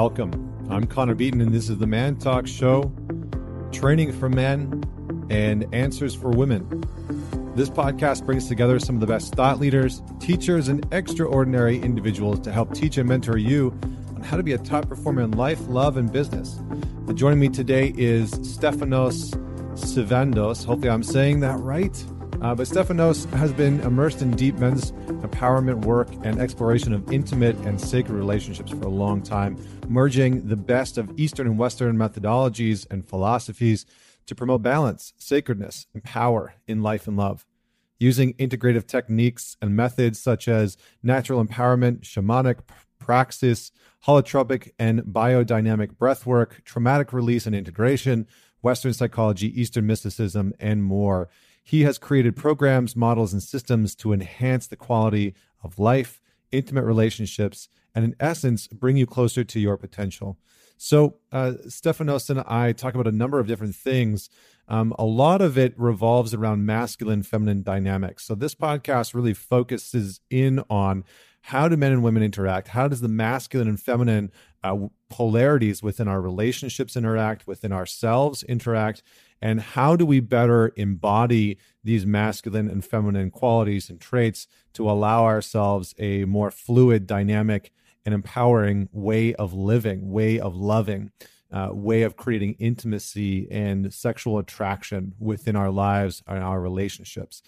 Welcome. I'm Connor Beaton, and this is the Man Talk Show training for men and answers for women. This podcast brings together some of the best thought leaders, teachers, and extraordinary individuals to help teach and mentor you on how to be a top performer in life, love, and business. joining me today is Stefanos Sifandos. Hopefully, I'm saying that right. Uh, but Stefanos has been immersed in deep men's empowerment work and exploration of intimate and sacred relationships for a long time, merging the best of Eastern and Western methodologies and philosophies to promote balance, sacredness, and power in life and love. Using integrative techniques and methods such as neural empowerment, shamanic praxis, holotropic and biodynamic breathwork, traumatic release and integration, Western psychology, Eastern mysticism, and more he has created programs, models, and systems to enhance the quality of life, intimate relationships, and in essence, bring you closer to your potential. So, uh, Stefanos and I talk about a number of different things. Um, a lot of it revolves around masculine feminine dynamics. So, this podcast really focuses in on how do men and women interact? How does the masculine and feminine uh, polarities within our relationships interact, within ourselves interact? and how do we better embody these masculine and feminine qualities and traits to allow ourselves a more fluid dynamic and empowering way of living way of loving uh, way of creating intimacy and sexual attraction within our lives and our relationships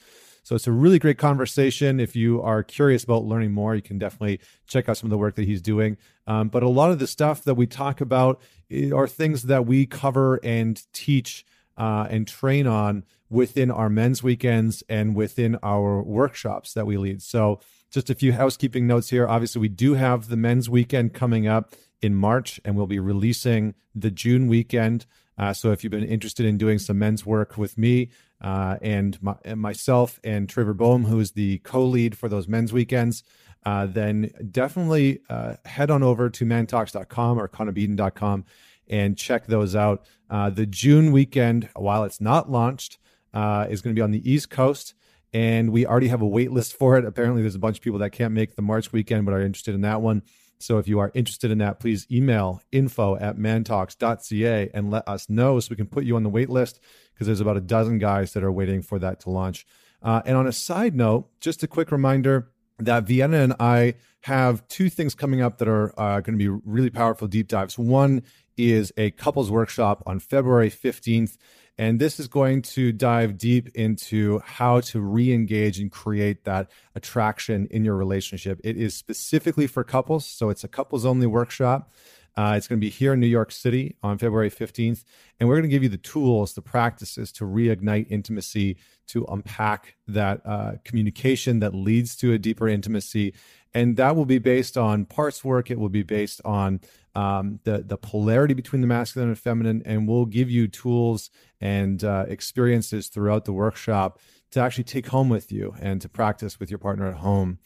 so it's a really great conversation. If you are curious about learning more, you can definitely check out some of the work that he's doing. Um, but a lot of the stuff that we talk about eh, are things that we cover and teach uh, and train on within our men's weekends and within our workshops that we lead. So, just a few housekeeping notes here. Obviously, we do have the men's weekend coming up in March, and we'll be releasing the June weekend. Uh, so, if you've been interested in doing some men's work with me uh, and, my, and, myself and Trevor Boehm, who is the co lead for those men's weekends, uh, then definitely uh, head on over to mantalks.com or connorbeaton.com and check those out. Uh, the June weekend, while it's not launched, uh, is going to be on the East Coast, and we already have a wait list for it. Apparently, there's a bunch of people that can't make the March weekend but are interested in that one. So if you are interested in that, please email info at mantalks.ca and let us know so we can put you on the wait list because there's about a dozen guys that are waiting for that to launch. Uh, and on a side note, just a quick reminder that Vienna and I have two things coming up that are uh, going to be really powerful deep dives. One is a couples workshop on February 15th. And this is going to dive deep into how to re engage and create that attraction in your relationship. It is specifically for couples. So it's a couples only workshop. Uh, it's going to be here in New York City on February 15th. And we're going to give you the tools, the practices to reignite intimacy, to unpack that uh, communication that leads to a deeper intimacy. And that will be based on parts work. It will be based on um, the the polarity between the masculine and feminine, and we'll give you tools and uh, experiences throughout the workshop to actually take home with you and to practice with your partner at home.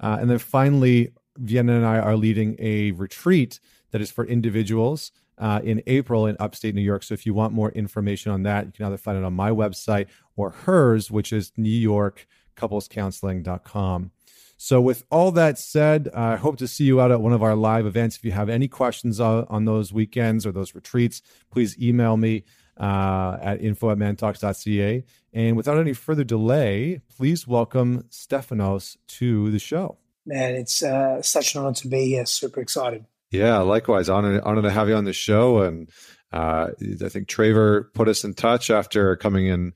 Uh, and then finally, Vienna and I are leading a retreat that is for individuals uh, in April in upstate New York. So if you want more information on that, you can either find it on my website or hers, which is newyorkcouplescounseling.com. So, with all that said, I hope to see you out at one of our live events. If you have any questions on, on those weekends or those retreats, please email me uh, at info at mantalks.ca. And without any further delay, please welcome Stefanos to the show. Man, it's uh, such an honor to be here. Super excited. Yeah, likewise. Honored, honored to have you on the show. And uh, I think Trevor put us in touch after coming in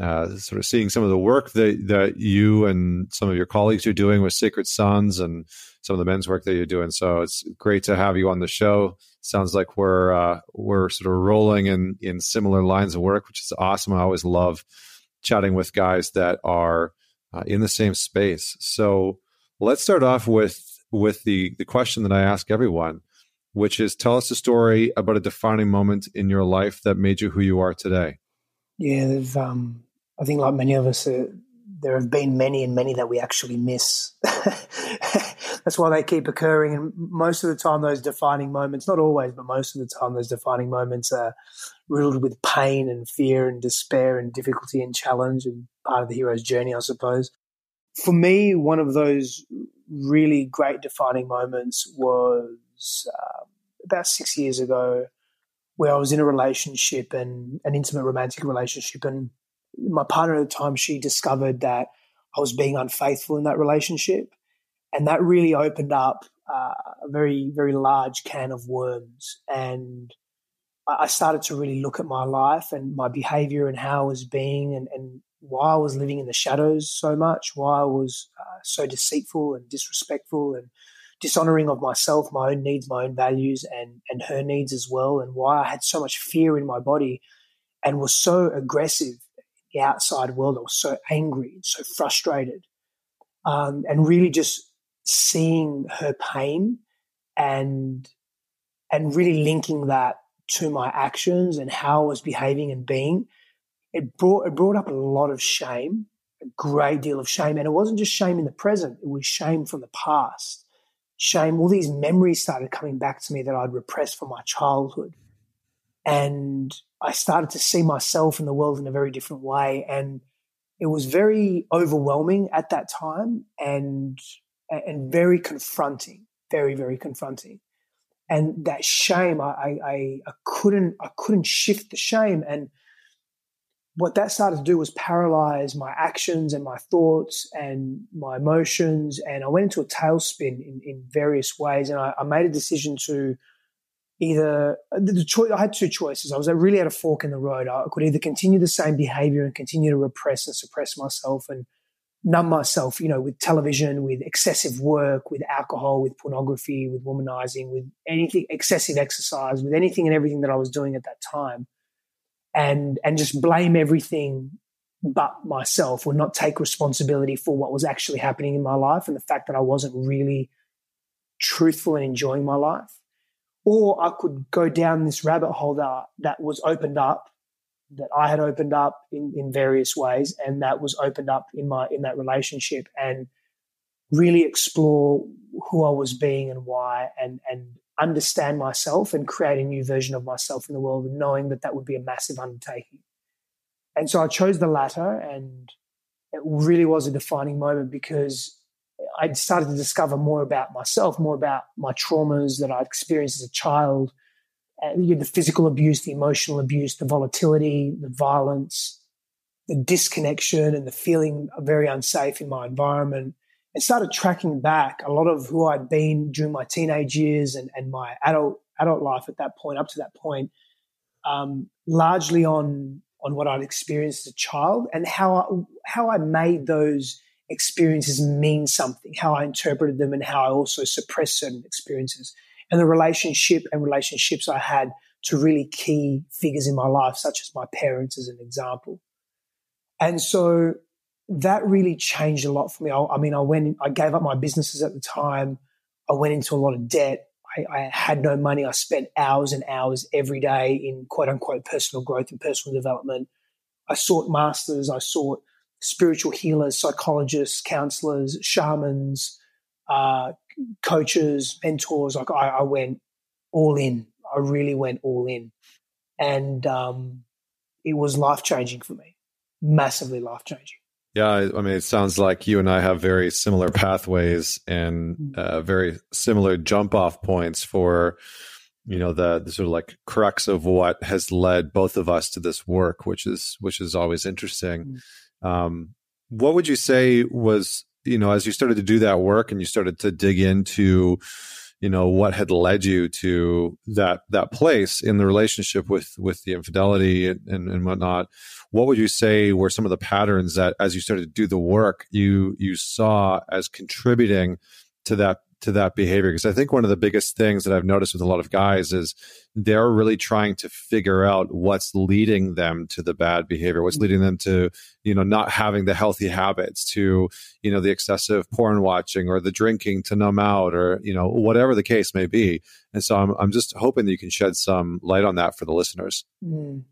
uh, sort of seeing some of the work that that you and some of your colleagues are doing with Sacred Sons and some of the men's work that you're doing. So it's great to have you on the show. Sounds like we're uh, we're sort of rolling in in similar lines of work, which is awesome. I always love chatting with guys that are uh, in the same space. So let's start off with with the the question that I ask everyone, which is tell us a story about a defining moment in your life that made you who you are today. Yeah, um, I think, like many of us, uh, there have been many and many that we actually miss. That's why they keep occurring. And most of the time, those defining moments, not always, but most of the time, those defining moments are riddled with pain and fear and despair and difficulty and challenge and part of the hero's journey, I suppose. For me, one of those really great defining moments was uh, about six years ago where I was in a relationship and an intimate romantic relationship. And my partner at the time, she discovered that I was being unfaithful in that relationship. And that really opened up uh, a very, very large can of worms. And I started to really look at my life and my behavior and how I was being and, and why I was living in the shadows so much, why I was uh, so deceitful and disrespectful and dishonoring of myself, my own needs, my own values, and and her needs as well, and why I had so much fear in my body and was so aggressive in the outside world. I was so angry so frustrated, um, and really just seeing her pain and and really linking that to my actions and how I was behaving and being, it brought it brought up a lot of shame, a great deal of shame, and it wasn't just shame in the present; it was shame from the past. Shame, all these memories started coming back to me that I'd repressed from my childhood, and I started to see myself and the world in a very different way, and it was very overwhelming at that time, and and very confronting, very very confronting. And that shame I, I, I couldn't i couldn't shift the shame. And what that started to do was paralyze my actions and my thoughts and my emotions and i went into a tailspin in, in various ways and I, I made a decision to either the, the choice i had two choices i was really at a fork in the road i could either continue the same behavior and continue to repress and suppress myself and numb myself, you know, with television, with excessive work, with alcohol, with pornography, with womanizing, with anything, excessive exercise, with anything and everything that I was doing at that time. And, and just blame everything but myself or not take responsibility for what was actually happening in my life and the fact that I wasn't really truthful and enjoying my life. Or I could go down this rabbit hole that, that was opened up that I had opened up in, in various ways, and that was opened up in my in that relationship, and really explore who I was being and why, and and understand myself and create a new version of myself in the world, and knowing that that would be a massive undertaking. And so I chose the latter, and it really was a defining moment because I'd started to discover more about myself, more about my traumas that I'd experienced as a child uh, the physical abuse, the emotional abuse, the volatility, the violence, the disconnection, and the feeling very unsafe in my environment. And started tracking back a lot of who I'd been during my teenage years and, and my adult adult life at that point, up to that point, um, largely on on what I'd experienced as a child and how I, how I made those experiences mean something, how I interpreted them, and how I also suppressed certain experiences and the relationship and relationships I had to really key figures in my life, such as my parents, as an example. And so that really changed a lot for me. I, I mean, I went, I gave up my businesses at the time. I went into a lot of debt. I, I, had no money. I spent hours and hours every day in quote unquote personal growth and personal development. I sought masters. I sought spiritual healers, psychologists, counselors, shamans, uh, coaches, mentors. Like I, I, went all in. I really went all in, and um, it was life changing for me, massively life changing. Yeah, I mean, it sounds like you and I have very similar pathways and mm. uh, very similar jump off points for, you know, the, the, sort of like crux of what has led both of us to this work, which is which is always interesting. Mm. Um, what would you say was you know, as you started to do that work and you started to dig into, you know, what had led you to that that place in the relationship with with the infidelity and, and, and whatnot, what would you say were some of the patterns that as you started to do the work you you saw as contributing to that to that behavior because i think one of the biggest things that i've noticed with a lot of guys is they're really trying to figure out what's leading them to the bad behavior what's leading them to you know not having the healthy habits to you know the excessive porn watching or the drinking to numb out or you know whatever the case may be. And so i'm, I'm just hoping that you can shed some light on that for the listeners. Mm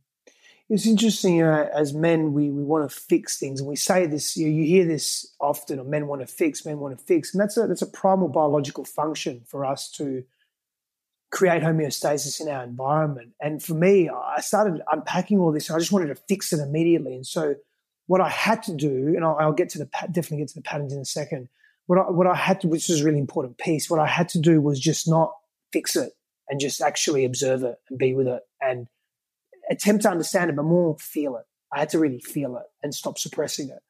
it's interesting, you know, as men, we, we want to fix things. And we say this, you, know, you hear this often, or men want to fix, men want to fix. And that's a, that's a primal biological function for us to create homeostasis in our environment. And for me, I started unpacking all this. And I just wanted to fix it immediately. And so what I had to do, and I'll, I'll get to the, definitely get to the patterns in a second. What I, what I had to, which is a really important piece, what I had to do was just not fix it. and just actually observe it and be with it and attempt to understand it, but more feel it. I had to really feel it and stop suppressing it.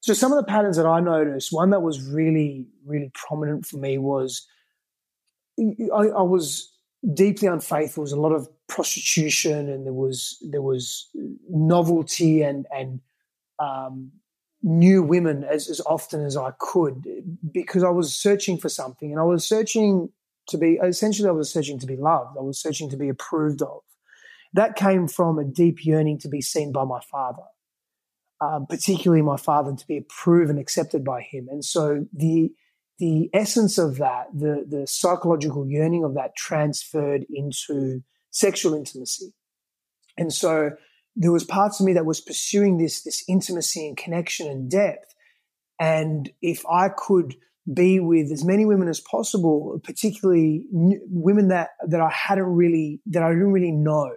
So some of the patterns that I noticed, one that was really, really prominent for me was I, I was deeply unfaithful. There was a lot of prostitution, and there was there was novelty and and um, new women as, as often as I could because I was searching for something, and I was searching to be essentially I was searching to be loved. I was searching to be approved of. That came from a deep yearning to be seen by my father, um, particularly my father to be approved and accepted by him. And so the the essence of that, the, the psychological yearning of that transferred into sexual intimacy. And so there was parts of me that was pursuing this, this intimacy and connection and depth. And if I could be with as many women as possible, particularly women that, that I hadn't really, that I didn't really know,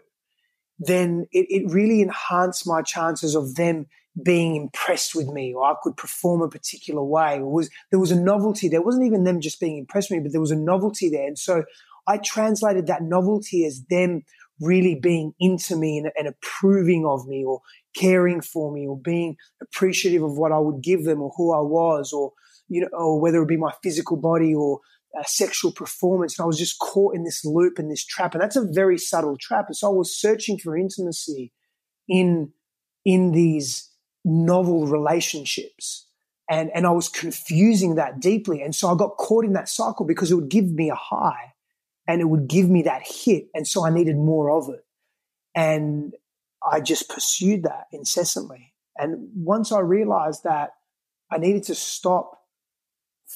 then it, it really enhanced my chances of them being impressed with me or I could perform a particular way. Or was there was a novelty there. Wasn't even them just being impressed with me but there was a novelty there. And so I translated that novelty as them really being into me and, and approving of me or caring for me or being appreciative of what I would give them or who I was or you know or whether it be my physical body or a sexual performance and I was just caught in this loop and this trap and that's a very subtle trap and so I was searching for intimacy in in these novel relationships. And, and I was confusing that deeply. And so I got caught in that cycle because it would give me a high and it would give me that hit. And so I needed more of it. And I just pursued that incessantly. And once I realized that I needed to stop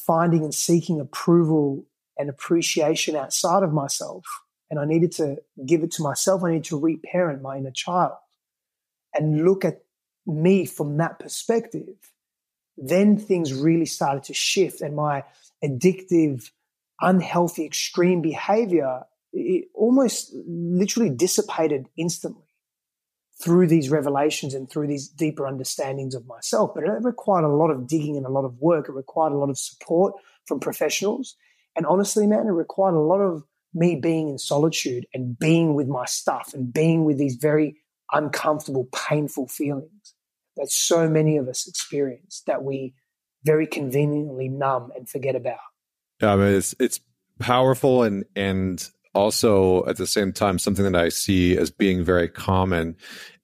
finding and seeking approval and appreciation outside of myself, and I needed to give it to myself, I needed to reparent my inner child and look at me from that perspective, then things really started to shift and my addictive, unhealthy, extreme behavior it almost literally dissipated instantly through these revelations and through these deeper understandings of myself. But it required a lot of digging and a lot of work. It required a lot of support from professionals. And honestly, man, it required a lot of me being in solitude and being with my stuff and being with these very uncomfortable, painful feelings that so many of us experience that we very conveniently numb and forget about. Yeah, I mean, it's it's powerful and and also at the same time something that I see as being very common.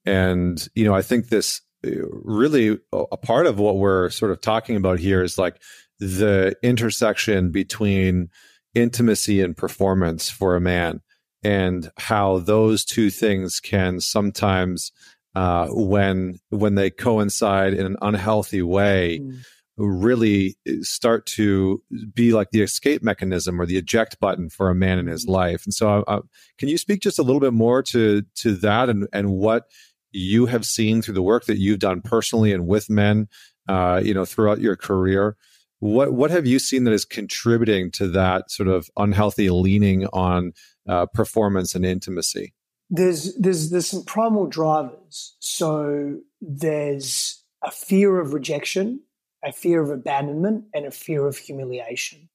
And you know, I think this uh, really a part of what we're sort of talking about here is like the intersection between intimacy and performance for a man and how those two things can sometimes uh, when when they coincide in an unhealthy way mm. Really start to be like the escape mechanism or the eject button for a man in his mm. life and so uh, can you speak just a little bit more to to that and and what you have seen through the work that you've done personally and with men uh, you know throughout your career what what have you seen that is contributing to that sort of unhealthy leaning on uh, performance and intimacy there's there's there's some primal drivers. So there's a fear of rejection, a fear of abandonment, and a fear of humiliation,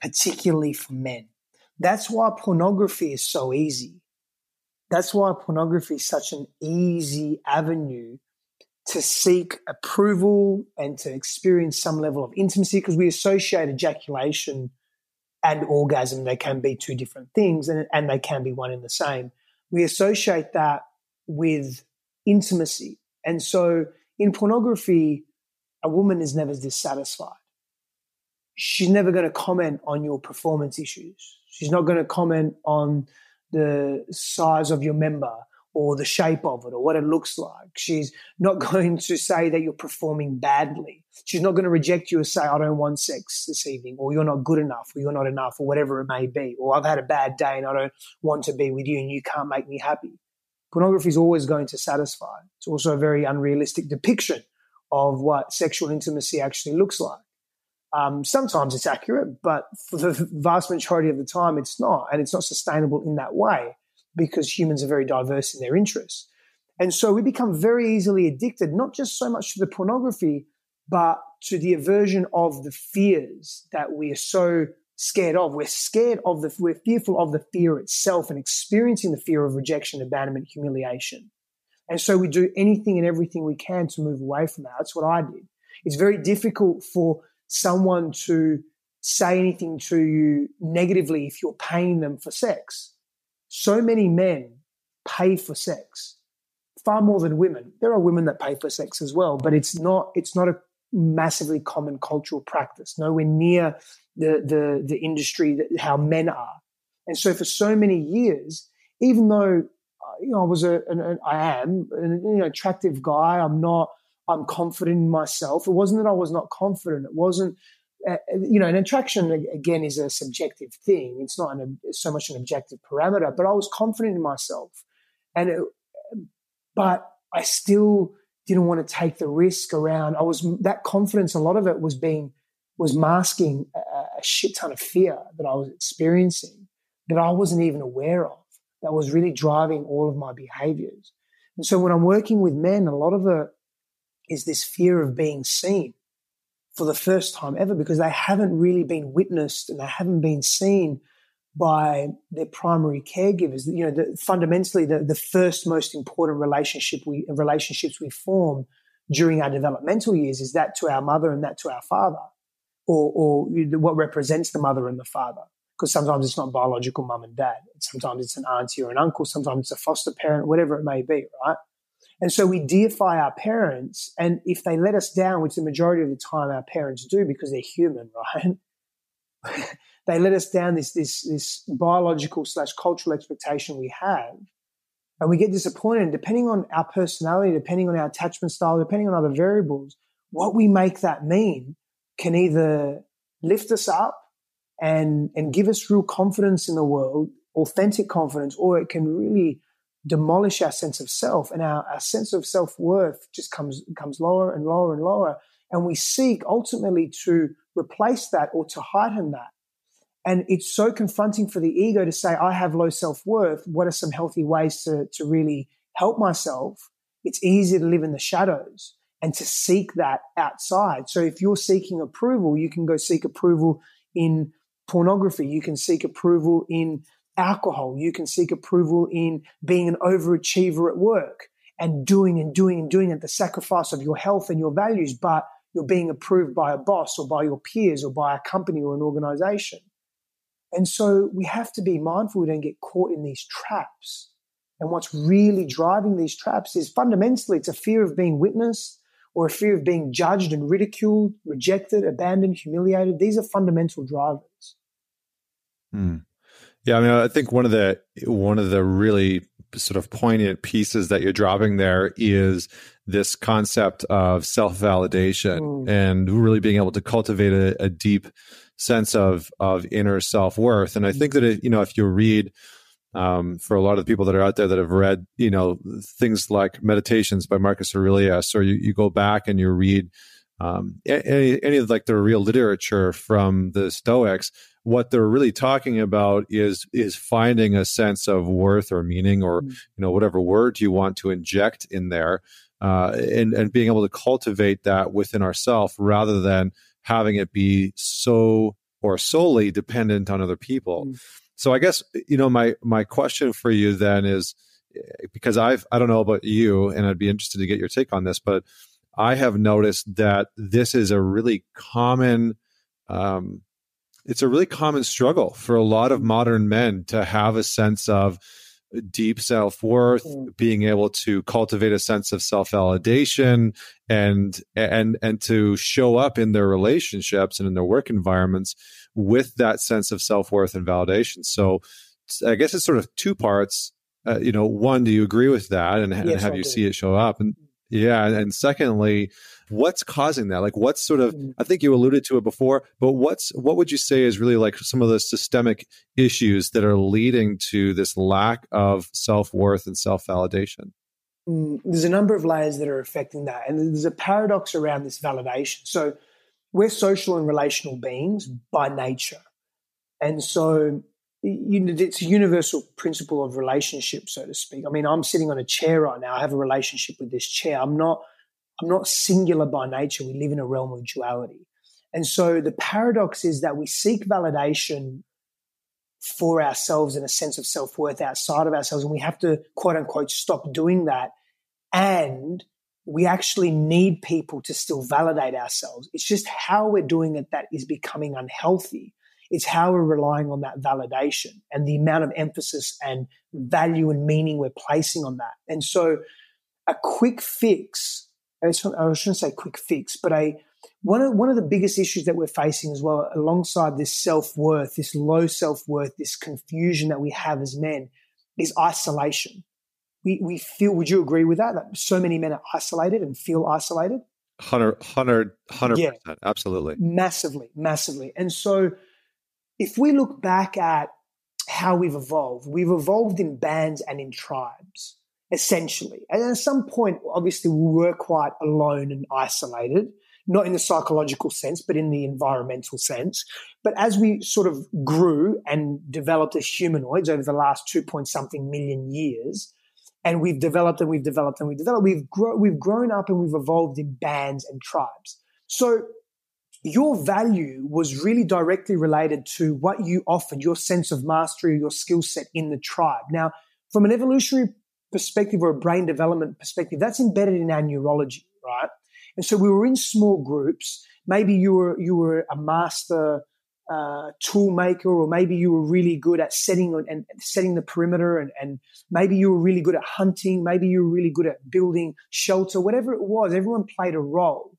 particularly for men. That's why pornography is so easy. That's why pornography is such an easy avenue to seek approval and to experience some level of intimacy because we associate ejaculation and orgasm. They can be two different things and, and they can be one in the same we associate that with intimacy. And so in pornography, a woman is never dissatisfied. She's never going to comment on your performance issues. She's not going to comment on the size of your member or the shape of it or what it looks like. She's not going to say that you're performing badly. She's not going to reject you and say, I don't want sex this evening, or you're not good enough, or you're not enough, or whatever it may be, or I've had a bad day and I don't want to be with you and you can't make me happy. Pornography is always going to satisfy. It's also a very unrealistic depiction of what sexual intimacy actually looks like. Um, sometimes it's accurate, but for the vast majority of the time, it's not. And it's not sustainable in that way because humans are very diverse in their interests. And so we become very easily addicted, not just so much to the pornography, but to the aversion of the fears that we are so scared of. We're scared of the, we're fearful of the fear itself and experiencing the fear of rejection, abandonment, humiliation. And so we do anything and everything we can to move away from that. That's what I did. It's very difficult for someone to say anything to you negatively if you're paying them for sex. So many men pay for sex far more than women. There are women that pay for sex as well, but it's not it's not a massively common cultural practice. Nowhere near the the the industry that how men are. And so for so many years, even though you know I was a an, I am an you know, attractive guy, I'm not I'm confident in myself. It wasn't that I was not confident. It wasn't uh, you know, an attraction again is a subjective thing. It's not an, so much an objective parameter. But I was confident in myself, and it, but I still didn't want to take the risk around. I was that confidence. A lot of it was being was masking a, a shit ton of fear that I was experiencing that I wasn't even aware of. That was really driving all of my behaviors. And so when I'm working with men, a lot of it is this fear of being seen for the first time ever because they haven't really been witnessed and they haven't been seen by their primary caregivers. You know, the, fundamentally, the, the first most important relationship we relationships we form during our developmental years is that to our mother and that to our father, or, or what represents the mother and the father. Because sometimes it's not biological mum and dad. Sometimes it's an auntie or an uncle. Sometimes it's a foster parent, whatever it may be, right? And so we deify our parents. And if they let us down, which the majority of the time our parents do because they're human, right? they let us down this, this, this biological slash cultural expectation we have. And we get disappointed. Depending on our personality, depending on our attachment style, depending on other variables, what we make that mean can either lift us up and, and give us real confidence in the world, authentic confidence, or it can really demolish our sense of self and our, our sense of self-worth just comes comes lower and lower and lower. And we seek ultimately to replace that or to heighten that. And it's so confronting for the ego to say i have low self-worth. What are some healthy ways to, to really help myself? It's easy to live in the shadows and to seek that outside. So if you're seeking approval you can go seek approval in pornography you can seek approval in alcohol. You can seek approval in being an overachiever at work and doing and doing and doing at the sacrifice of your health and your values, but you're being approved by a boss or by your peers or by a company or an organization. And so we have to be mindful we don't get caught in these traps. And what's really driving these traps is fundamentally it's a fear of being witnessed or a fear of being judged and ridiculed, rejected, abandoned, humiliated. These are fundamental drivers. Hmm. Yeah, I mean, I think one of the one of the really sort of poignant pieces that you're dropping there is this concept of self validation mm. and really being able to cultivate a, a deep sense of of inner self worth. And I think that it, you know, if you read um, for a lot of the people that are out there that have read, you know, things like Meditations by Marcus Aurelius, or you, you go back and you read um, any, any of like the real literature from the Stoics, what they're really talking about is is finding a sense of worth or meaning or mm-hmm. you know whatever word you want to inject in there uh, and and being able to cultivate that within ourselves rather than having it be so or solely dependent on other people. Mm-hmm. So I guess you know my my question for you then is because I've I don't know about you and I'd be interested to get your take on this, but I have noticed that this is a really common um, it's a really common struggle for a lot of modern men to have a sense of deep self worth, mm-hmm. being able to cultivate a sense of self validation, and and and to show up in their relationships and in their work environments with that sense of self worth and validation. So, I guess it's sort of two parts. Uh, you know, one, do you agree with that, and, yes, and have I you do. see it show up? And yeah, and secondly, what's causing that? Like what's sort of mm. i think you alluded to it before but what's what would you say is really like some of the systemic issues that are leading to this lack of self-worth and self-validation? Mm, there's a number of layers that are affecting that and there's a paradox around this validation. So we're social and relational beings by nature and so you know, it's a universal principle of relationship, so to speak. I mean, I'm sitting on a chair right now. I have a relationship with this chair. I'm not I'm not singular by nature. We live in a realm of duality. And so the paradox is that we seek validation for ourselves and a sense of self worth outside of ourselves. And we have to, quote unquote, stop doing that. And we actually need people to still validate ourselves. It's just how we're doing it that is becoming unhealthy. It's how we're relying on that validation and the amount of emphasis and value and meaning we're placing on that. And so a quick fix, I shouldn't say quick fix, but a one of one of the biggest issues that we're facing as well, alongside this self worth, this low self worth, this confusion that we have as men, is isolation. We we feel. Would you agree with that? That so many men are isolated and feel isolated. Hundred, hundred, hundred percent, absolutely, massively, massively. And so, if we look back at how we've evolved, we've evolved in bands and in tribes, essentially. And at some point, obviously, we were quite alone and isolated not in the psychological sense, but in the environmental sense. But as we sort of grew and developed as humanoids over the last two point something million years, and we've developed and we've developed and we've developed, we've, grown, we've grown up and we've evolved in bands and tribes. So your value was really directly related to what you offered, your sense of mastery, your skill set in the tribe. Now, from an evolutionary perspective or a brain development perspective, that's embedded in our neurology, right? And so we were in small groups. Maybe you were you were a master uh, tool maker, or maybe you were really good at setting and setting the perimeter, and, and maybe you were really good at hunting. Maybe you were really good at building shelter. Whatever it was, everyone played a role,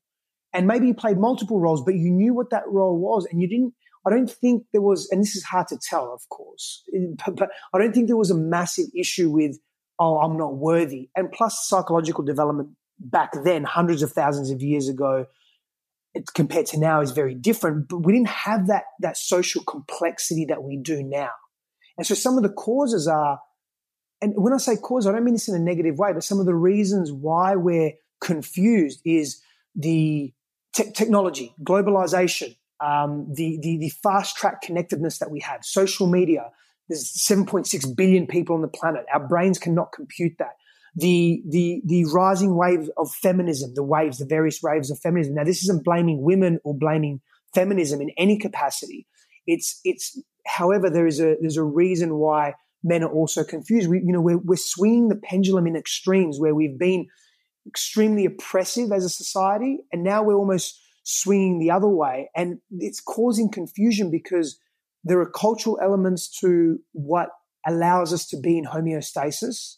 and maybe you played multiple roles, but you knew what that role was, and you didn't. I don't think there was, and this is hard to tell, of course, but, but I don't think there was a massive issue with, oh, I'm not worthy. And plus, psychological development back then, hundreds of thousands of years ago, compared to now, is very different. But we didn't have that that social complexity that we do now. And so some of the causes are, and when I say cause, I don't mean this in a negative way, but some of the reasons why we're confused is the te- technology, globalization, um, the, the the fast track connectedness that we have, social media. There's 7.6 billion people on the planet. Our brains cannot compute that the the the rising wave of feminism, the waves, the various waves of feminism. Now, this isn't blaming women or blaming feminism in any capacity. It's it's however there is a there's a reason why men are also confused. We you know we're we're swinging the pendulum in extremes where we've been extremely oppressive as a society, and now we're almost swinging the other way, and it's causing confusion because there are cultural elements to what allows us to be in homeostasis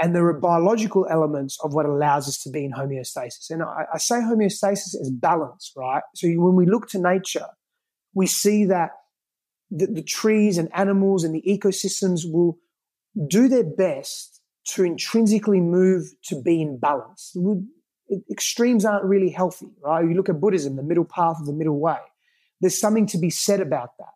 and there are biological elements of what allows us to be in homeostasis. And I, I say homeostasis as balance, right? So when we look to nature, we see that the, the trees and animals and the ecosystems will do their best to intrinsically move to be in balance. Extremes aren't really healthy, right? You look at Buddhism, the middle path of the middle way. There's something to be said about that.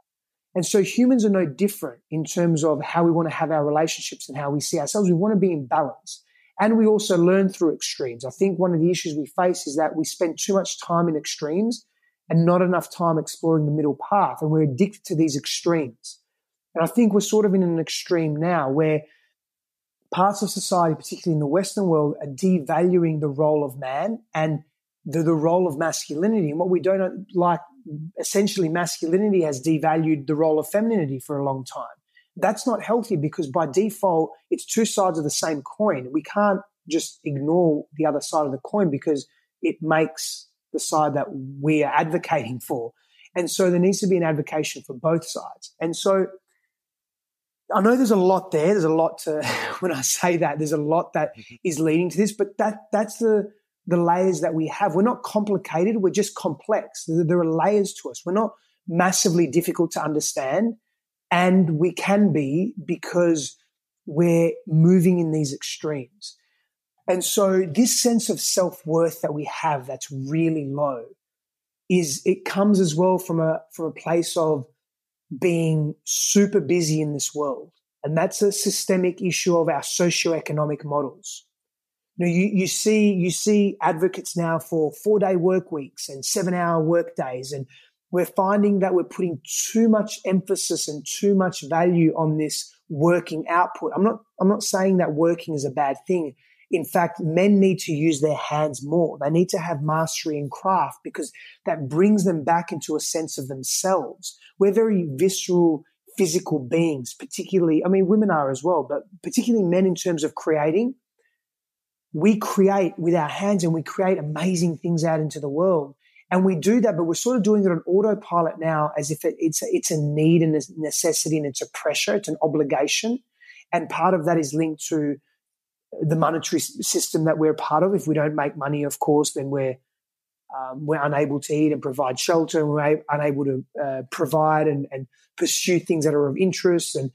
And so humans are no different in terms of how we want to have our relationships and how we see ourselves. We want to be in balance. And we also learn through extremes. I think one of the issues we face is that we spend too much time in extremes and not enough time exploring the middle path. And we're addicted to these extremes. And I think we're sort of in an extreme now where parts of society, particularly in the Western world, are devaluing the role of man and the, the role of masculinity. And what we don't like essentially masculinity has devalued the role of femininity for a long time. That's not healthy because by default, it's two sides of the same coin. We can't just ignore the other side of the coin because it makes the side that we are advocating for. And so there needs to be an advocacy for both sides. And so I know there's a lot there. There's a lot to, when I say that, there's a lot that mm-hmm. leading to this, but that, that's the, the layers that we have. We're not complicated, we're just complex. There are layers to us. We're not massively difficult to understand. And we can be because we're moving in these extremes. And so this sense of self-worth that we have that's really low is it comes as well from a from a place of being super busy in this world. And that's a systemic issue of our socioeconomic models. You you, you see you see advocates now for four day work weeks and seven hour work days, and we're finding that we're putting too much emphasis and too much value on this working output. I'm not I'm not saying that working is a bad thing. In fact, men need to use their hands more. They need to have mastery in craft because that brings them back into a sense of themselves. We're very visceral, physical beings, particularly, I mean, women are as well, but particularly men in terms of creating. We create with our hands and we create amazing things out into the world. And we do that, but we're sort of doing it on autopilot now as if it, it's, a, it's a need and a necessity and it's a pressure, it's an obligation. And part of that is linked to the monetary system that we're part of. If we don't make money, of course, then we're um, we're unable to eat and provide shelter, and we're unable to uh, provide and, and, pursue things that are of interest. And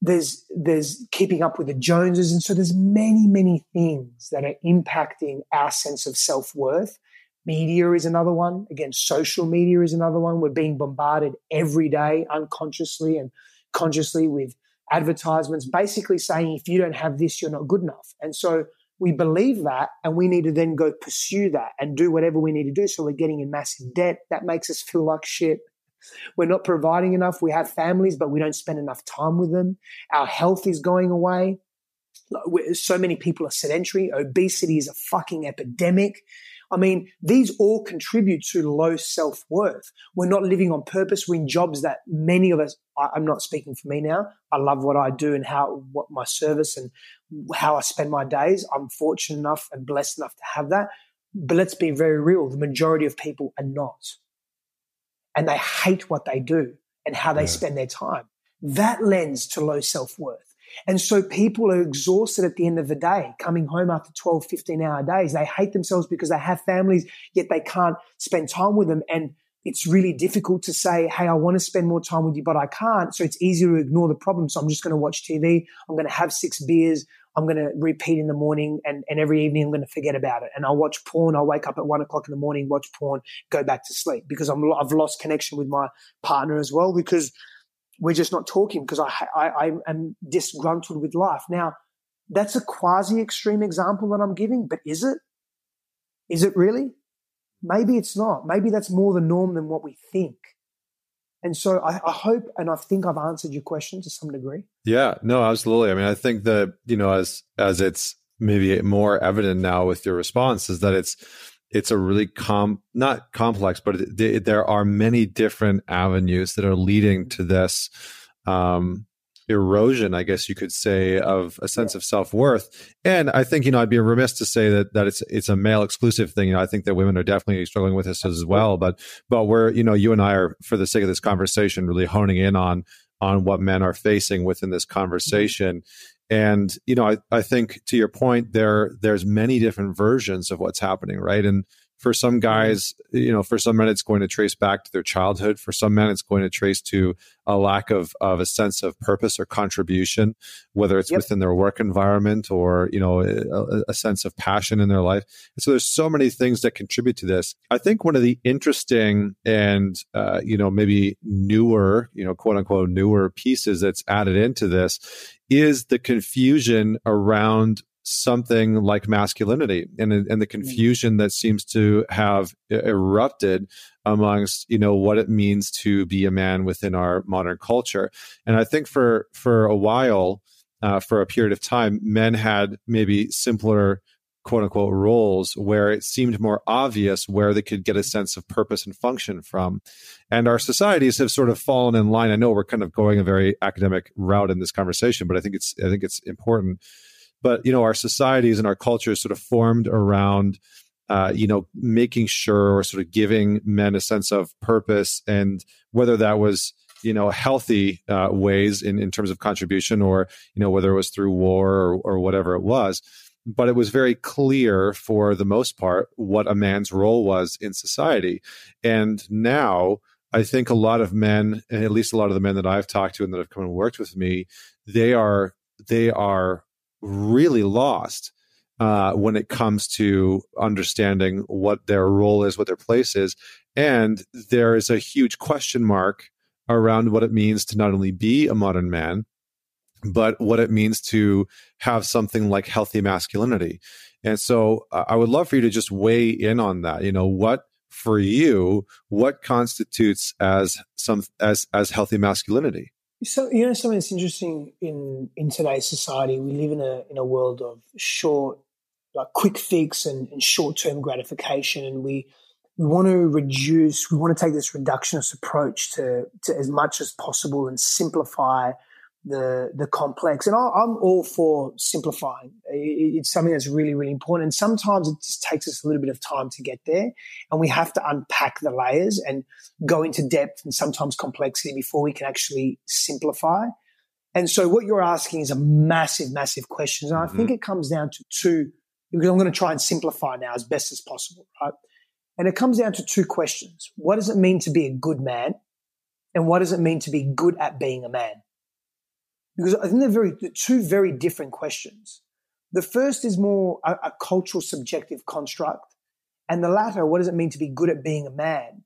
there's there's keeping up with the Joneses, and so there's many many things that are impacting our sense of self worth. Media is another one. Again, social media is another one. We're being bombarded every day, unconsciously and consciously, with advertisements basically saying if you don't have this, you're not good enough. And so we believe that and we need to then go pursue that and do whatever we need to do. So we're getting in massive debt. That makes us feel like shit. We're not providing enough. We have families, but we don't spend enough time with them. Our health is going away. So many people are sedentary. Obesity is a fucking epidemic. I mean, these all contribute to low self worth. We're not living on purpose. We're in jobs that many of us, I, am not speaking for me now. I love what I do and how, what my service and how I spend my days. I'm fortunate enough and blessed enough to have that. But let's be very real. The majority of people are not. And they hate what they do and how they yeah. spend their time. That lends to low self worth. And so people are exhausted at the end of the day, coming home after 12, 15 hour days. They hate themselves because they have families, yet they can't spend time with them. And it's really difficult to say, Hey, I want to spend more time with you, but I can't. So it's easier to ignore the problem. So I'm just going to watch TV. I'm going to have six beers. I'm going to repeat in the morning and, and every evening I'm going to forget about it. And I'll watch porn. I'll wake up at one o'clock in the morning, watch porn, go back to sleep because I'm, I've lost connection with my partner as well because we're just not talking because I, I, I am disgruntled with life. Now, that's a quasi extreme example that I'm giving, but is it? Is it really? Maybe it's not. Maybe that's more the norm than what we think. And so I, I, hope and I think I've answered your question to some degree. Yeah, no, absolutely. I mean, I think that, you know, as as it's maybe more evident now with your response is that it's it's a really com not complex, but it, it, there are many different avenues that are leading to this um, erosion, I guess you could say, of a sense of self worth. And I think you know I'd be remiss to say that that it's it's a male exclusive thing. You know, I think that women are definitely struggling with this as well. But but we're you know you and I are for the sake of this conversation really honing in on on what men are facing within this conversation. And you know I, I think to your point there there's many different versions of what's happening right and for some mm-hmm. guys you know for some men it's going to trace back to their childhood for some men it's going to trace to a lack of of a sense of purpose or contribution whether it's yep. within their work environment or you know a, a, sense of passion in their life and so there's so many things that contribute to this i think one of the interesting and uh, you know maybe newer you know quote unquote newer pieces that's added into this is the confusion around something like masculinity and, and the confusion that seems to have erupted amongst you know what it means to be a man within our modern culture. And i think for for a while uh, for a period of time men had maybe simpler quote unquote roles where it seemed more obvious where they could get a sense of purpose and function from. And our societies have sort of fallen in line. I know we're kind of going a very academic route in this conversation, but I think it's I think it's important. But you know, our societies and our cultures sort of formed around uh, you know, making sure or sort of giving men a sense of purpose and whether that was you know healthy uh, ways in, in terms of contribution or you know whether it was through war or, or whatever it was but it was very clear for the most part what a man's role was in society. And now I think a lot of men, and at least a lot of the men that I've talked to and that have come and worked with me, they are they are really lost uh, when it comes to understanding what their role is, what their place is, and there is a huge question mark around what it means to not only be a modern man, but what it means to have something like healthy masculinity. And so I would love for you to just weigh in on that. You know, what for you, what constitutes as some as as healthy masculinity? So you know something that's interesting in in today's society. We live in a in a world of short like quick fix and, and short term gratification, and we we want to reduce. We want to take this reductionist approach to to as much as possible and simplify the the complex. And I, am all for simplifying. It's something that's really really important. And sometimes it just takes us a little bit of time to get there, and we have to unpack the layers and go into depth and sometimes complexity before we can actually simplify. And so, what you're asking is a massive, massive question, and I mm-hmm. think it comes down to two. Because I'm going to try and simplify now as best as possible, right? And it comes down to two questions: What does it mean to be a good man, and what does it mean to be good at being a man? Because I think they're very, they're two very different questions. The first is more a, a cultural subjective construct. And the latter, what does it mean to be good at being a man?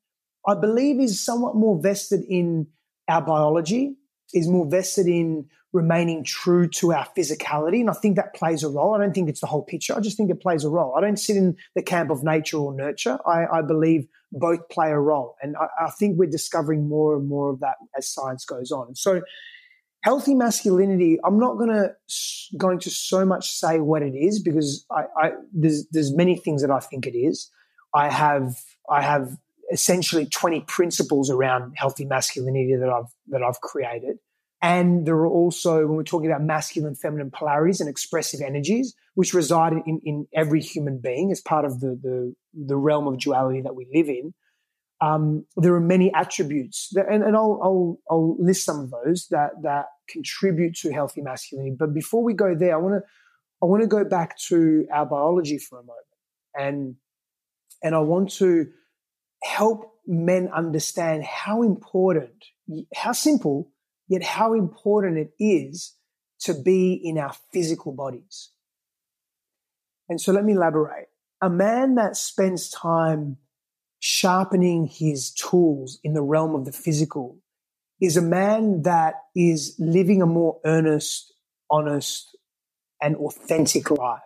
I believe is somewhat more vested in our biology, is more vested in remaining true to our physicality. And I think that plays a role. I don't think it's the whole picture. I just think it plays a role. I don't sit in the camp of nature or nurture. I, I believe both play a role. And I, I, think we're discovering more and more of that as science goes on. And so healthy masculinity i'm not going to going to so much say what it is because I, I, there's there's many things that i think it is. I have i have essentially 20 principles around healthy masculinity that i've that i've created. And there are also when we're talking about masculine feminine polarities and expressive energies which reside in, in every human being as part of the, the the realm of duality that we live in um, there are many attributes, that, and, and I'll, I'll, I'll list some of those that that contribute to healthy masculinity. But before we go there, I want to I want to go back to our biology for a moment, and and I want to help men understand how important, how simple, yet how important it is to be in our physical bodies. And so let me elaborate. A man that spends time sharpening his tools in the realm of the physical is a man that is living a more earnest, honest, and authentic life.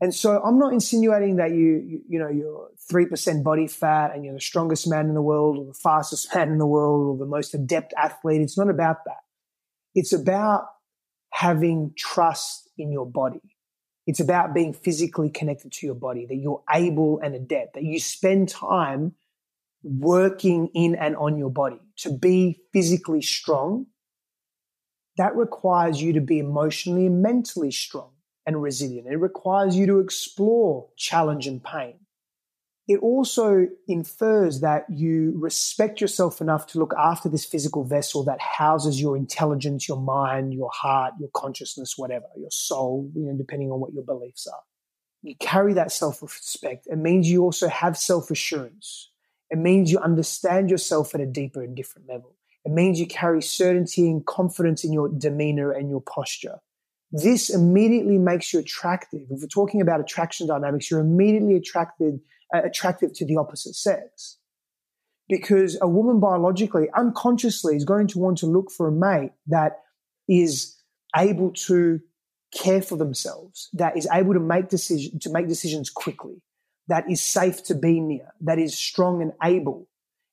And so I'm not insinuating that you, you, you know, you're 3% body fat and you're the strongest man in the world or the fastest man in the world or the most adept athlete. It's not about that. It's about having trust in your body. It's about being physically connected to your body, that you're able and adept, that you spend time working in and on your body to be physically strong. That requires you to be emotionally and mentally strong and resilient. It requires you to explore challenge and pain it also infers that you respect yourself enough to look after this physical vessel that houses your intelligence, your mind, your heart, your consciousness, whatever, your soul, you know, depending on what your beliefs are. You carry that self respect. It means you also have self assurance. It means you understand yourself at a deeper and different level. It means you carry certainty and confidence in your demeanor and your posture. This immediately makes you attractive. If we're talking about attraction dynamics, you're immediately attracted uh, attractive to the opposite sex. Because a woman biologically, unconsciously, is going to want to look for a mate that is able to care for themselves, that is able to make decision to make decisions quickly, that is safe to be near, that is strong and able.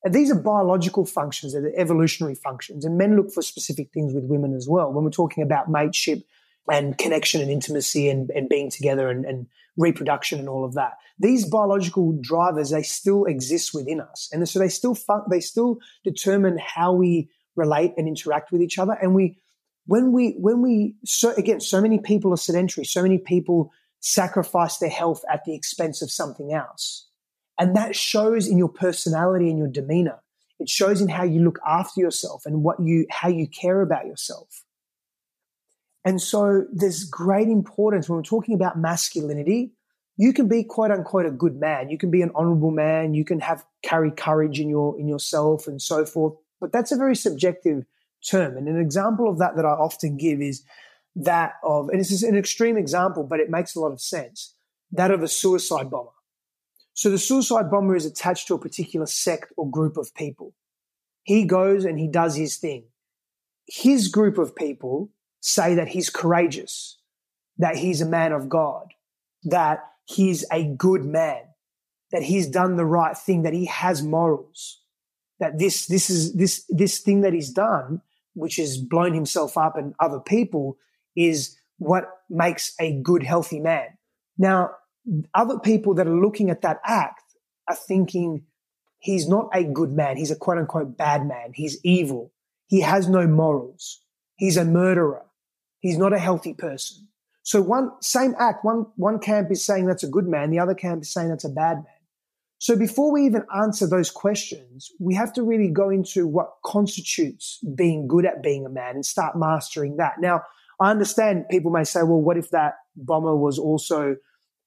And these are biological functions, they're evolutionary functions. And men look for specific things with women as well. When we're talking about mateship and connection and intimacy and, and being together and, and reproduction and all of that. These biological drivers, they still exist within us. And so they still, fun- they still determine how we relate and interact with each other. And we, when we, when we, so again, so many people are sedentary, so many people sacrifice their health at the expense of something else. And that shows in your personality and your demeanor. It shows in how you look after yourself and what you, how you care about yourself. And so there's great importance when we're talking about masculinity. You can be quote unquote a good man. You can be an honorable man. You can have carry courage in your in yourself and so forth. But that's a very subjective term. And an example of that that I often give is that of, and this is an extreme example, but it makes a lot of sense, that of a suicide bomber. So the suicide bomber is attached to a particular sect or group of people. He goes and he does his thing. His group of people say that he's courageous, that he's a man of God, that he's a good man, that he's done the right thing, that he has morals, that this, this is, this, this thing that he's done, which has blown himself up and other people is what makes a good, healthy man. Now, other people that are looking at that act are thinking he's not a good man. He's a quote unquote bad man. He's evil. He has no morals. He's a murderer. He's not a healthy person. So one same act, one one camp is saying that's a good man, the other camp is saying that's a bad man. So before we even answer those questions, we have to really go into what constitutes being good at being a man and start mastering that. Now, I understand people may say, well, what if that bomber was also,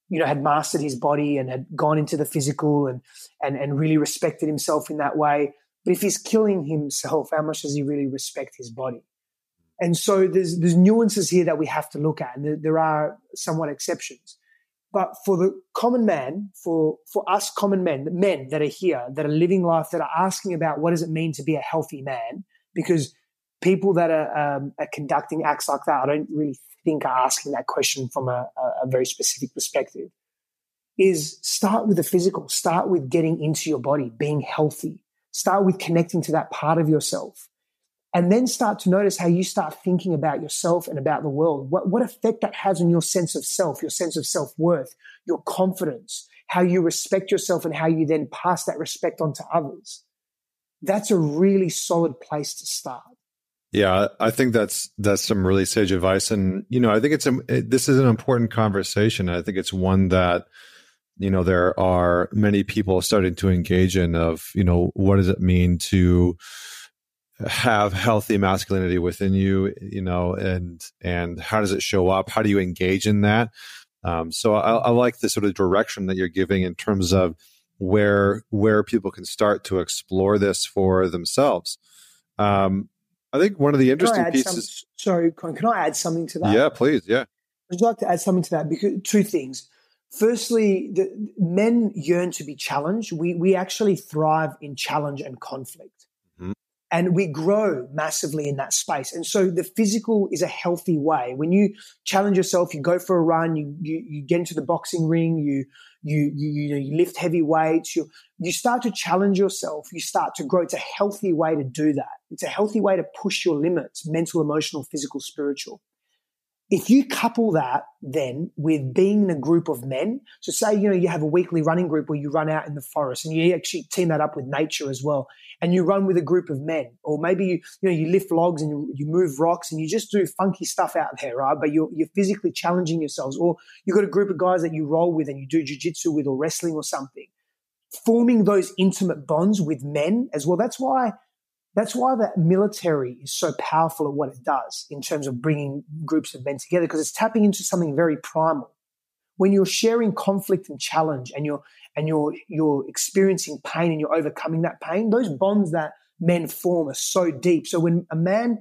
you know, had mastered his body and had gone into the physical and, and, and really respected himself in that way? But if he's killing himself, how much does he really respect his body? And so there's, there's nuances here that we have to look at, and there, there are somewhat exceptions. But for the common man, for, for us common men, men that are here, that are living life, that are asking about what does it mean to be a healthy man, because people that are, um, are conducting acts like that, I don't really think are asking that question from a, a very specific perspective, is start with the physical, start with getting into your body, being healthy, start with connecting to that part of yourself and then start to notice how you start thinking about yourself and about the world. What, what effect that has on your sense of self, your sense of self worth, your confidence, how you respect yourself, and how you then pass that respect on to others. That's a really solid place to start. Yeah, I think that's that's some really sage advice, and you know, I think it's a this is an important conversation. I think it's one that you know there are many people starting to engage in. Of you know, what does it mean to have healthy masculinity within you you know and and how does it show up? How do you engage in that? Um, so I, I, like the sort of direction that you're giving in terms of where where people can start to explore this for themselves. Um, i think one of the interesting pieces some, sorry can i add something to that? Yeah please yeah. I'd like to add something to that because two things. Firstly the, men yearn to be challenged. We we actually thrive in challenge and conflict and we grow massively in that space. And so the physical is a healthy way. When you challenge yourself, you go for a run, you, you, you get into the boxing ring, you, you, you, you, know, you lift heavy weights, you, you start to challenge yourself, you start to grow. It's a healthy way to do that. It's a healthy way to push your limits, mental, emotional, physical, spiritual if you couple that then with being in a group of men, so say, you know, you have a weekly running group where you run out in the forest and you actually team that up with nature as well. And you run with a group of men, or maybe you, you know, you lift logs and you, you move rocks and you just do funky stuff out there, right? But you're, you're physically challenging yourselves, or you've got a group of guys that you roll with and you do jujitsu with or wrestling or something. Forming those intimate bonds with men as well. That's why that's why the military is so powerful at what it does in terms of bringing groups of men together because it's tapping into something very primal. When you're sharing conflict and challenge and you're and you're you're experiencing pain and you're overcoming that pain, those bonds that men form are so deep. So when a man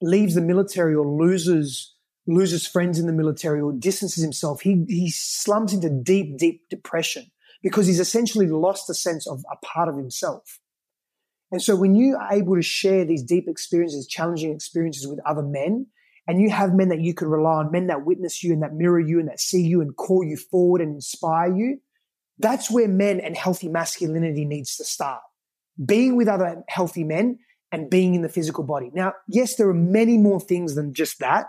leaves the military or loses loses friends in the military or distances himself, he he slumps into deep, deep depression because he's essentially lost a sense of a part of himself. And so when you are able to share these deep experiences, challenging experiences with other men, and you have men that you can rely on, men that witness you and that mirror you and that see you and call you forward and inspire you, that's where men and healthy masculinity needs to start. Being with other healthy men and being in the physical body. Now, yes, there are many more things than just that.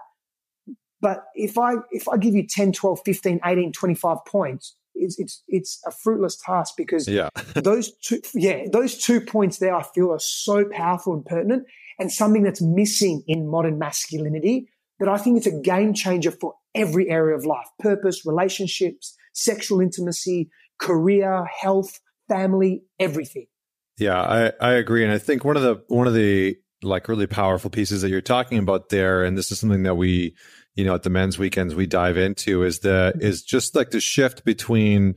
But if I if I give you 10, 12, 15, 18, 25 points, it's it's it's a fruitless task because yeah. those two yeah those two points there I feel are so powerful and pertinent and something that's missing in modern masculinity that I think it's a game changer for every area of life purpose relationships sexual intimacy career health family everything yeah I I agree and I think one of the one of the like really powerful pieces that you're talking about there and this is something that we you know at the men's weekends we dive into is the is just like the shift between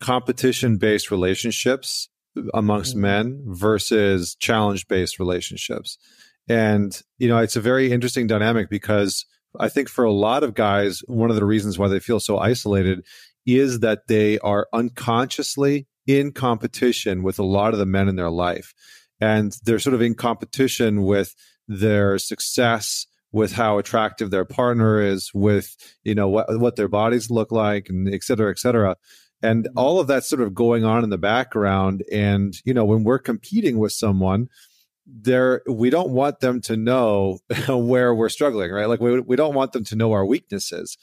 competition based relationships amongst mm-hmm. men versus challenge based relationships and you know it's a very interesting dynamic because i think for a lot of guys one of the reasons why they feel so isolated is that they are unconsciously in competition with a lot of the men in their life and they're sort of in competition with their success with how attractive their partner is, with you know what what their bodies look like, and et cetera, et cetera. And mm-hmm. all of that sort of going on in the background. And you know, when we're competing with someone, there we don't want them to know where we're struggling, right? Like we we don't want them to know our weaknesses.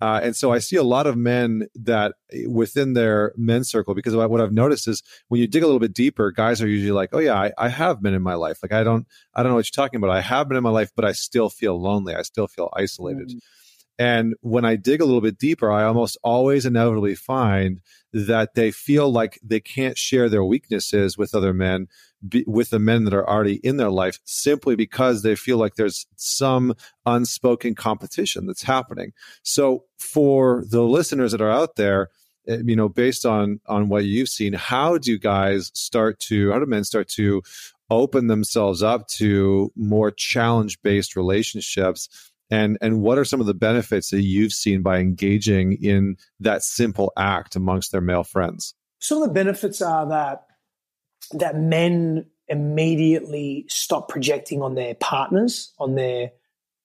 Uh, and so I see a lot of men that eh, within their men's circle, because what I've noticed is when you dig a little bit deeper, guys are usually like, "Oh yeah, I, I have been in my life. Like I don't, I don't know what you're talking about. I have been in my life, but I still feel lonely. I still feel isolated." Mm. And when I dig a little bit deeper, I almost always inevitably find that they feel like they can't share their weaknesses with other men, be, with the men that are already in their life, simply because they feel like there's some unspoken competition that's happening. So, for the listeners that are out there, eh, you know, based on on what you've seen, how do guys start to, how do men start to open themselves up to more challenge based relationships? And and what are some of the benefits that you've seen by engaging in that simple act amongst their male friends? Some of the benefits are that that men immediately stop projecting on their partners on their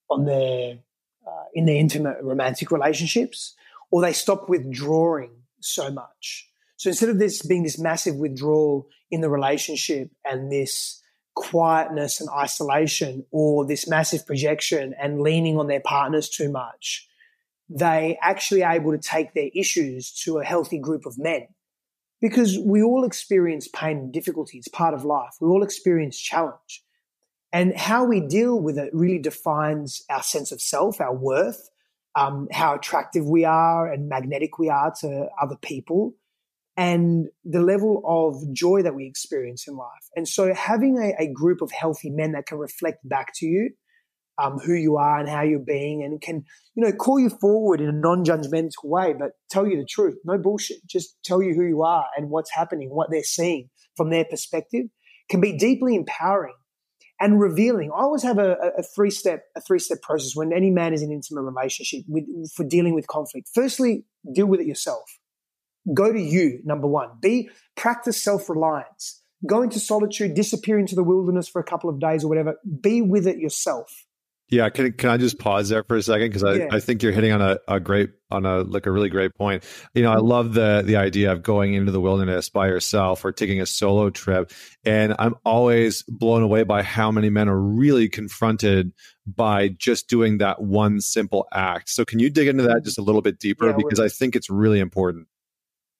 on their uh, in their intimate romantic relationships or they stop withdrawing so much. So instead of this being this massive withdrawal in the relationship and this quietness and isolation or this massive projection and leaning on their partners too much, they actually are able to take their issues to a healthy group of men. Because we all experience pain and difficulty. It's part of life. We all experience challenge. And how we deal with it really defines our sense of self, our worth, um, how attractive we are and magnetic we are to other people and the level of joy that we experience in life. And so having a, a group of healthy men that can reflect back to you um, who you are and how you're being and can, you know, call you forward in a non-judgmental way, but tell you the truth. No bullshit. Just tell you who you are and what's happening, what they're seeing from their perspective can be deeply empowering and revealing. I always have a, a three step a three step process when any man is in intimate relationship with, for dealing with conflict. Firstly, deal with it yourself. Go to you, number one. B, practice self reliance. Go into solitude, disappear into the wilderness for a couple of days or whatever. Be with it yourself. Yeah, can can I just pause there for a second because I, yeah. I think you're hitting on a, a great on a like a really great point. You know, I love the the idea of going into the wilderness by yourself or taking a solo trip, and I'm always blown away by how many men are really confronted by just doing that one simple act. So, can you dig into that mm-hmm. just a little bit deeper yeah, because I think it's really important.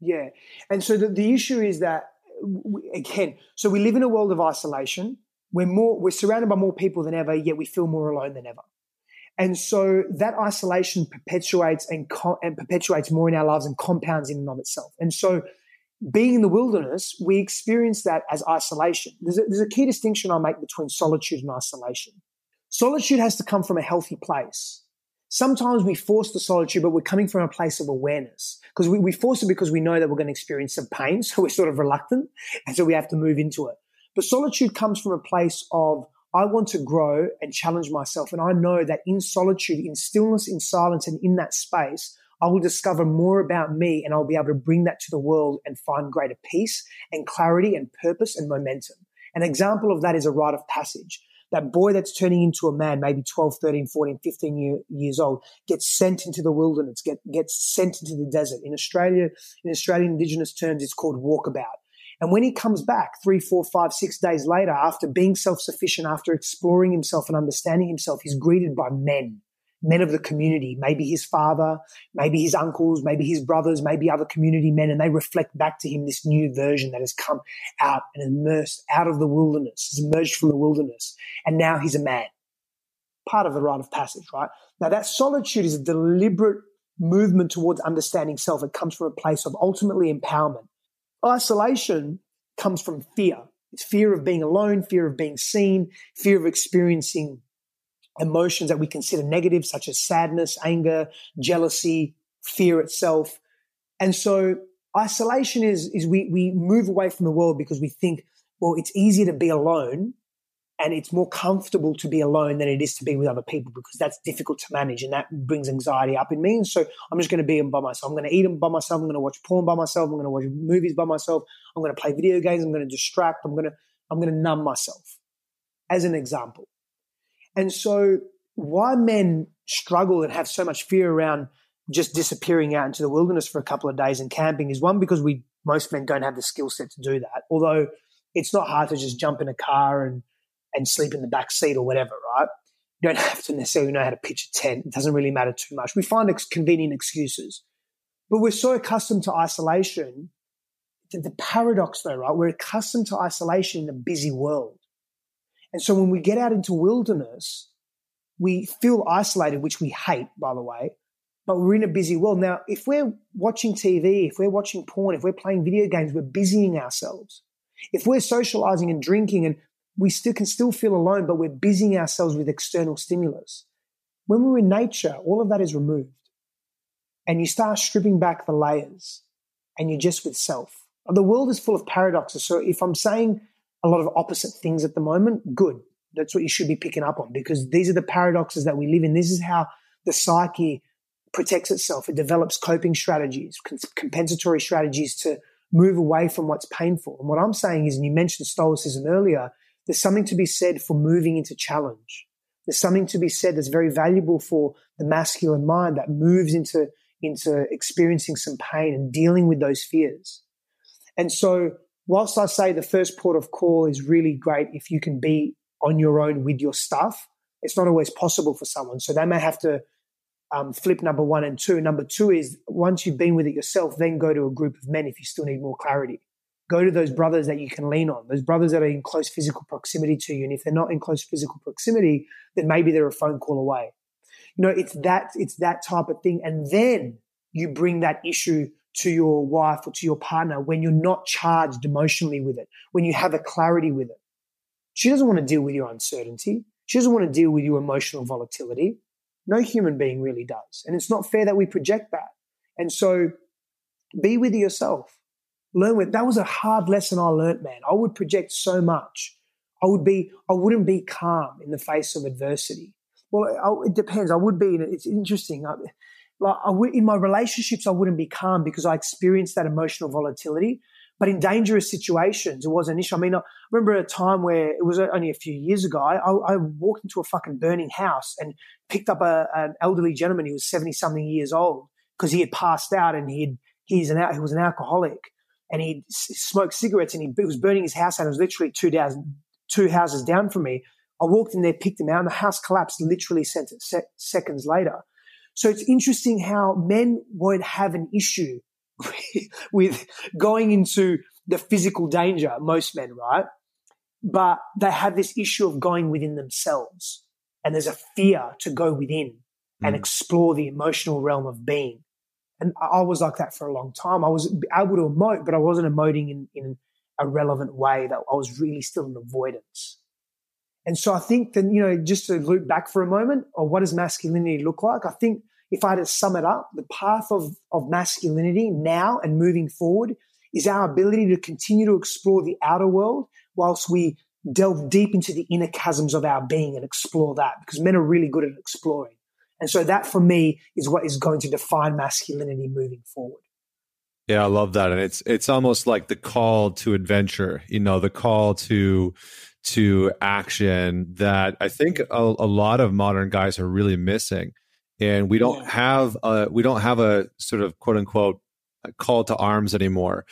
Yeah. And so the, the issue is that, we, again, so we live in a world of isolation. We're more, we're surrounded by more people than ever, yet we feel more alone than ever. And so that isolation perpetuates and, co- and perpetuates more in our lives and compounds in and of itself. And so being in the wilderness, we experience that as isolation. There's a, there's a key distinction I make between solitude and isolation. Solitude has to come from a healthy place. Sometimes we force the solitude, but we're coming from a place of awareness because we, we force it because we know that we're going to experience some pain. So we're sort of reluctant. And so we have to move into it. But solitude comes from a place of, I want to grow and challenge myself. And I know that in solitude, in stillness, in silence, and in that space, I will discover more about me and I'll be able to bring that to the world and find greater peace and clarity and purpose and momentum. An example of that is a rite of passage that boy that's turning into a man, maybe 12, 13, 14, 15 year, years old, gets sent into the wilderness, get, gets sent into the desert. In Australia, in Australian indigenous terms, it's called walkabout. And when he comes back three, four, five, six days later, after being self sufficient, after exploring himself and understanding himself, he's greeted by men men of the community, maybe his father, maybe his uncles, maybe his brothers, maybe other community men, and they reflect back to him this new version that has come out and immersed out of the wilderness, has emerged from the wilderness, and now he's a man. Part of the rite of passage, right? Now that solitude is a deliberate movement towards understanding self. It comes from a place of ultimately empowerment. Isolation comes from fear. It's fear of being alone, fear of being seen, fear of experiencing emotions that we consider negative, such as sadness, anger, jealousy, fear itself. And so isolation is, is we, we move away from the world because we think, well, it's easier to be alone and it's more comfortable to be alone than it is to be with other people because that's difficult to manage and that brings anxiety up in me. And so I'm just going to be by myself. I'm going to eat them by myself. I'm going to watch porn by myself. I'm going to watch movies by myself. I'm going to play video games. I'm going to distract. I'm going to, I'm going to numb myself as an example. And so, why men struggle and have so much fear around just disappearing out into the wilderness for a couple of days and camping is one because we most men don't have the skill set to do that. Although it's not hard to just jump in a car and and sleep in the back seat or whatever, right? You don't have to necessarily know how to pitch a tent. It doesn't really matter too much. We find ex- convenient excuses. But we're so accustomed to isolation. The, the paradox, though, right? We're accustomed to isolation in a busy world. And so when we get out into wilderness, we feel isolated, which we hate, by the way, but we're in a busy world. Now, if we're watching TV, if we're watching porn, if we're playing video games, we're busying ourselves. If we're socializing and drinking and we still can still feel alone, but we're busying ourselves with external stimulus. When we're in nature, all of that is removed. And you start stripping back the layers and you're just with self. The world is full of paradoxes. So if I'm saying a lot of opposite things at the moment, good. That's what you should be picking up on because these are the paradoxes that we live in. This is how the psyche protects itself. It develops coping strategies, compensatory strategies to move away from what's painful. And what I'm saying is, and you mentioned stoicism earlier, there's something to be said for moving into challenge. There's something to be said that's very valuable for the masculine mind that moves into, into experiencing some pain and dealing with those fears. And so whilst I say the first port of call is really great if you can be on your own with your stuff, it's not always possible for someone. So they may have to um, flip number one and two. Number two is once you've been with it yourself, then go to a group of men if you still need more clarity. Go to those brothers that you can lean on, those brothers that are in close physical proximity to you. And if they're not in close physical proximity, then maybe they're a phone call away. You know, it's that it's that type of thing. And then you bring that issue to your wife or to your partner when you're not charged emotionally with it, when you have a clarity with it. She doesn't want to deal with your uncertainty. She doesn't want to deal with your emotional volatility. No human being really does. And it's not fair that we project that. And so be with yourself. Learn with that was a hard lesson I learned, man. I would project so much. I would be, I wouldn't be calm in the face of adversity. Well, I, it depends. I would be. It's interesting. I, like in my relationships, I wouldn't be calm because I experienced that emotional volatility. But in dangerous situations, it was an issue. I mean, I remember a time where it was only a few years ago. I, I walked into a fucking burning house and picked up a, an elderly gentleman. He was seventy something years old because he had passed out and he had, he's an he was an alcoholic and he smoked cigarettes and he was burning his house and it was literally two down, two houses down from me. I walked in there, picked him out, and the house collapsed literally seconds later. So it's interesting how men won't have an issue with going into the physical danger, most men, right? But they have this issue of going within themselves. And there's a fear to go within and mm. explore the emotional realm of being. And I was like that for a long time. I was able to emote, but I wasn't emoting in, in a relevant way that I was really still in avoidance. And so I think that, you know, just to loop back for a moment, or what does masculinity look like? I think if I had to sum it up, the path of, of masculinity now and moving forward is our ability to continue to explore the outer world whilst we delve deep into the inner chasms of our being and explore that because men are really good at exploring. And so that for me is what is going to define masculinity moving forward. Yeah, I love that. And it's it's almost like the call to adventure, you know, the call to to action that I think a, a lot of modern guys are really missing and we don't have a we don't have a sort of quote unquote call to arms anymore.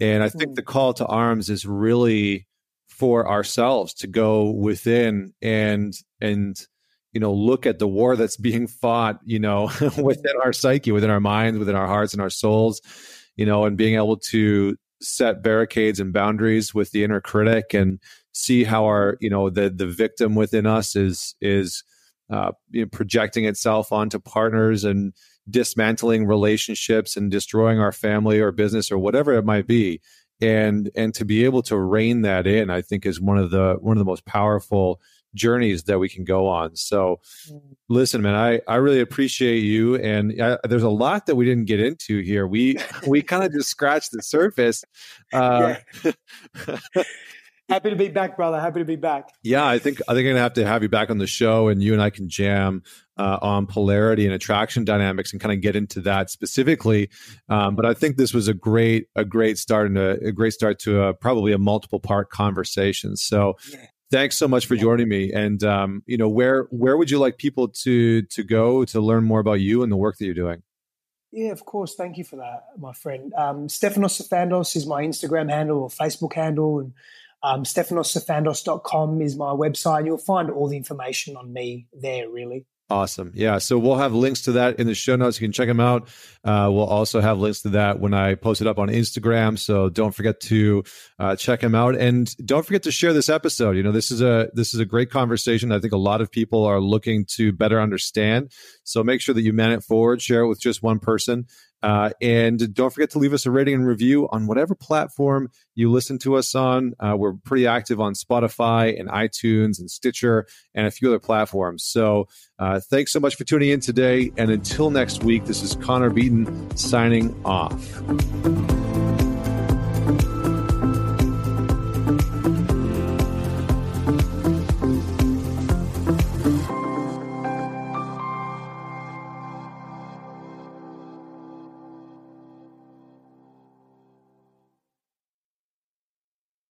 And i think mm. the call to arms is really for ourselves to go within and and you know look at the war that's being fought you know within our psyche within our minds within our hearts and our souls you know and being able to set barricades and boundaries with the inner critic and see how our you know the the victim within us is is uh, you know, projecting itself onto partners and dismantling relationships and destroying our family or business or whatever it might be. And and to be able to rein that in i think is one of the one of the most powerful journeys that we can go on. So mm. listen man i i really appreciate you. And I, there's a lot that we didn't get into here. We we kind of just scratched the surface uh, Happy to be back, brother. Happy to be back. Yeah, I think I think I'm gonna have to have you back on the show, and you and I can jam uh, on polarity and attraction dynamics, and kind of get into that specifically. Um, but I think this was a great a great start and a, a great start to a, probably a multiple part conversation. So. Yeah. Thanks so much for joining me. And um, you know, where where would you like people to to go to learn more about you and the work that you're doing? Yeah, of course. Thank you for that, my friend. Um, Stefanos Sifandos is my Instagram handle or Facebook handle, and Um, StefanosSifandos.com is my website. You'll find all the information on me there, really. Awesome. Yeah. So we'll have links to that in the show notes. You can check them out. Uh, we'll also have links to that when I post it up on Instagram. So don't forget to uh, check them out, and don't forget to share this episode. You know, this is a this is a great conversation. I think a lot of people are looking to better understand. So make sure that you man it forward. Share it with just one person. Uh, and don't forget to leave us a rating and review on whatever platform you listen to us on. Uh, we're pretty active on Spotify and iTunes and Stitcher and a few other platforms. So uh, thanks so much for tuning in today. And until next week, this is Connor Beaton signing off.